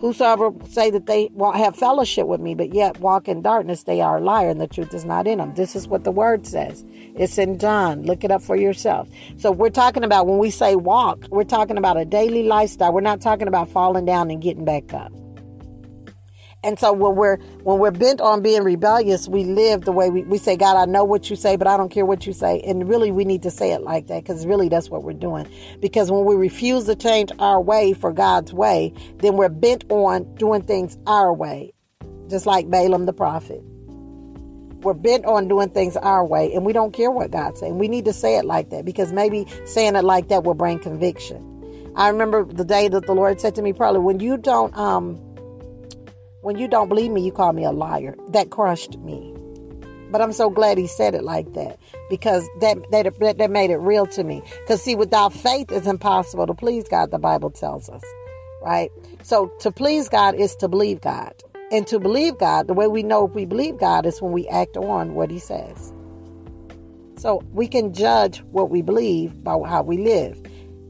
Whosoever say that they have fellowship with me, but yet walk in darkness, they are a liar, and the truth is not in them. This is what the word says. It's in John. Look it up for yourself. So we're talking about when we say walk, we're talking about a daily lifestyle. We're not talking about falling down and getting back up. And so when we're when we're bent on being rebellious, we live the way we, we say, God, I know what you say, but I don't care what you say. And really we need to say it like that because really that's what we're doing. Because when we refuse to change our way for God's way, then we're bent on doing things our way. Just like Balaam the prophet. We're bent on doing things our way and we don't care what God's saying. We need to say it like that because maybe saying it like that will bring conviction. I remember the day that the Lord said to me, probably when you don't um when you don't believe me, you call me a liar. That crushed me. But I'm so glad he said it like that because that that, that made it real to me. Because see, without faith, it's impossible to please God. The Bible tells us, right? So to please God is to believe God, and to believe God, the way we know if we believe God is when we act on what He says. So we can judge what we believe by how we live,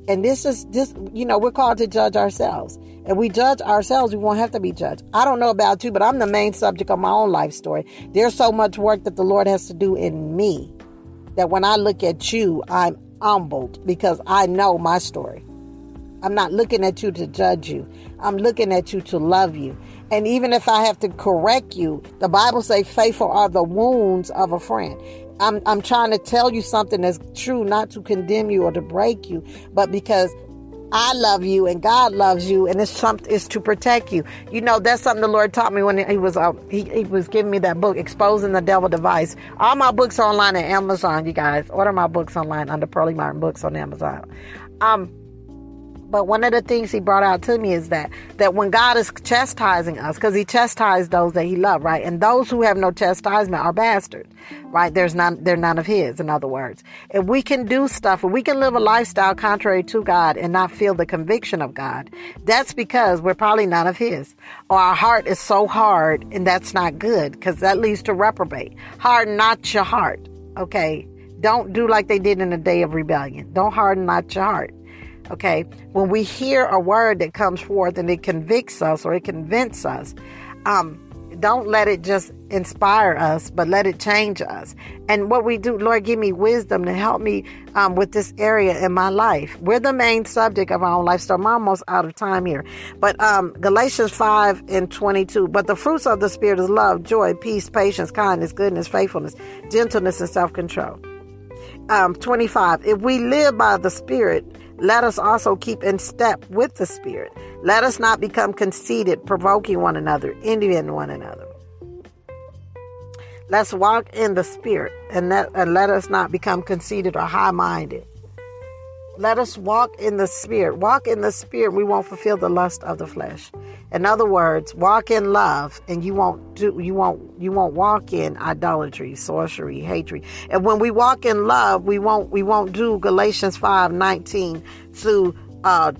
and this is this. You know, we're called to judge ourselves. and we judge ourselves, we won't have to be judged. I don't know about you, but I'm the main subject of my own life story. There's so much work that the Lord has to do in me that when I look at you, I'm humbled because I know my story. I'm not looking at you to judge you. I'm looking at you to love you. And even if I have to correct you, the Bible says faithful are the wounds of a friend. I'm, I'm trying to tell you something that's true, not to condemn you or to break you, but because I love you and God loves you and it's something is to protect you. You know, that's something the Lord taught me when he was uh, he, he was giving me that book, Exposing the Devil Device. All my books are online at Amazon, you guys. Order my books online under Pearlie Martin Books on Amazon. Um but one of the things he brought out to me is that that when God is chastising us, because he chastised those that he loved, right? And those who have no chastisement are bastards, right? There's none they're none of his, in other words. If we can do stuff, if we can live a lifestyle contrary to God and not feel the conviction of God, that's because we're probably none of his. Or our heart is so hard and that's not good, because that leads to reprobate. Harden not your heart. Okay. Don't do like they did in the day of rebellion. Don't harden not your heart. Okay. When we hear a word that comes forth and it convicts us or it convinces us, um, don't let it just inspire us, but let it change us. And what we do, Lord, give me wisdom to help me um, with this area in my life. We're the main subject of our own life, so I'm almost out of time here. But um, Galatians 5 and 22, but the fruits of the Spirit is love, joy, peace, patience, kindness, goodness, faithfulness, gentleness, and self control. Um, 25, if we live by the Spirit, let us also keep in step with the Spirit. Let us not become conceited, provoking one another, envying one another. Let's walk in the Spirit and let, and let us not become conceited or high minded. Let us walk in the Spirit. Walk in the Spirit, we won't fulfill the lust of the flesh. In other words, walk in love and you won't do you won't you won't walk in idolatry, sorcery, hatred. And when we walk in love, we won't we won't do Galatians 5, 19 through uh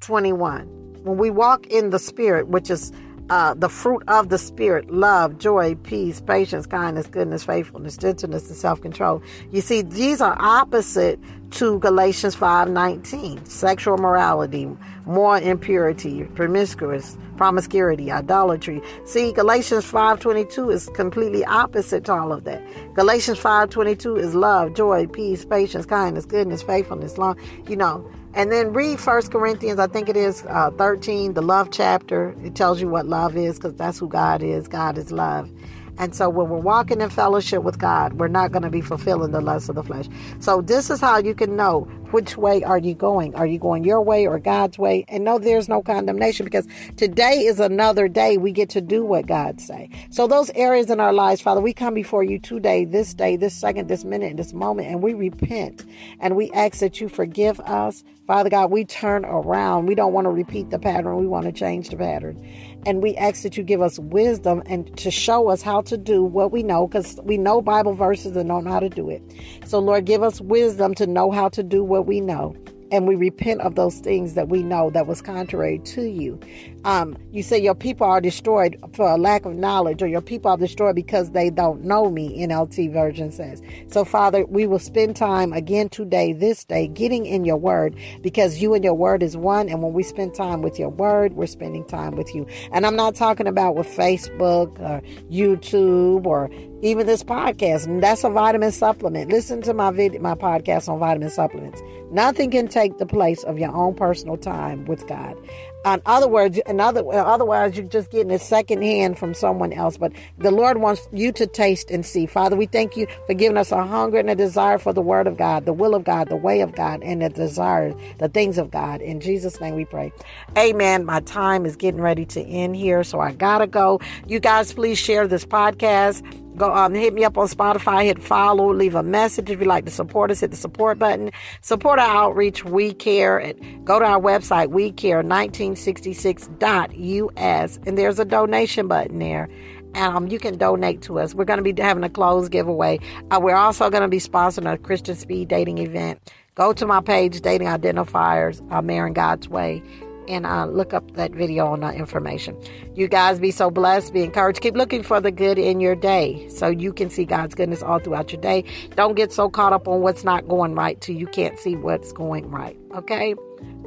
21. When we walk in the spirit, which is uh, the fruit of the Spirit love, joy, peace, patience, kindness, goodness, faithfulness, gentleness, and self control. You see, these are opposite to Galatians 5 19. Sexual morality, moral impurity, promiscuous, promiscuity, idolatry. See, Galatians 5:22 is completely opposite to all of that. Galatians 5:22 is love, joy, peace, patience, kindness, goodness, faithfulness, long, you know. And then read First Corinthians, I think it is uh, 13, the love chapter. It tells you what love is because that's who God is. God is love. And so when we're walking in fellowship with God, we're not going to be fulfilling the lust of the flesh. So this is how you can know which way are you going? Are you going your way or God's way? And no, there's no condemnation because today is another day we get to do what God say. So those areas in our lives, Father, we come before you today, this day, this second, this minute, this moment, and we repent and we ask that you forgive us. Father God, we turn around. We don't want to repeat the pattern. We want to change the pattern. And we ask that you give us wisdom and to show us how to do what we know because we know Bible verses and don't know how to do it. So, Lord, give us wisdom to know how to do what we know and we repent of those things that we know that was contrary to you. Um, you say your people are destroyed for a lack of knowledge, or your people are destroyed because they don't know me, NLT version says. So, Father, we will spend time again today, this day, getting in your word because you and your word is one. And when we spend time with your word, we're spending time with you. And I'm not talking about with Facebook or YouTube or even this podcast. That's a vitamin supplement. Listen to my video, my podcast on vitamin supplements. Nothing can take the place of your own personal time with God. In other words, in other, otherwise you're just getting it secondhand from someone else. But the Lord wants you to taste and see. Father, we thank you for giving us a hunger and a desire for the Word of God, the will of God, the way of God, and the desire, the things of God. In Jesus' name we pray. Amen. My time is getting ready to end here, so I gotta go. You guys, please share this podcast. Go um, hit me up on Spotify, hit follow, leave a message if you'd like to support us, hit the support button. Support our outreach, We Care. Go to our website, WeCare1966.us, and there's a donation button there. Um, you can donate to us. We're going to be having a clothes giveaway. Uh, we're also going to be sponsoring a Christian speed dating event. Go to my page, Dating Identifiers, uh, God's Way and uh, look up that video on that information. You guys be so blessed, be encouraged. Keep looking for the good in your day so you can see God's goodness all throughout your day. Don't get so caught up on what's not going right till you can't see what's going right. Okay?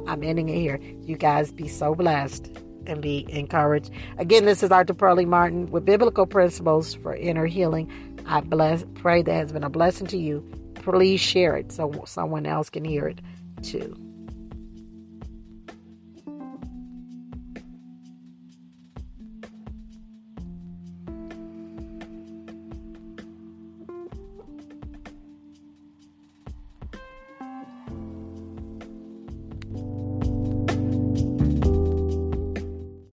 I'm ending it here. You guys be so blessed and be encouraged. Again, this is Author Pearlie Martin with Biblical Principles for Inner Healing. I bless, pray that has been a blessing to you. Please share it so someone else can hear it too.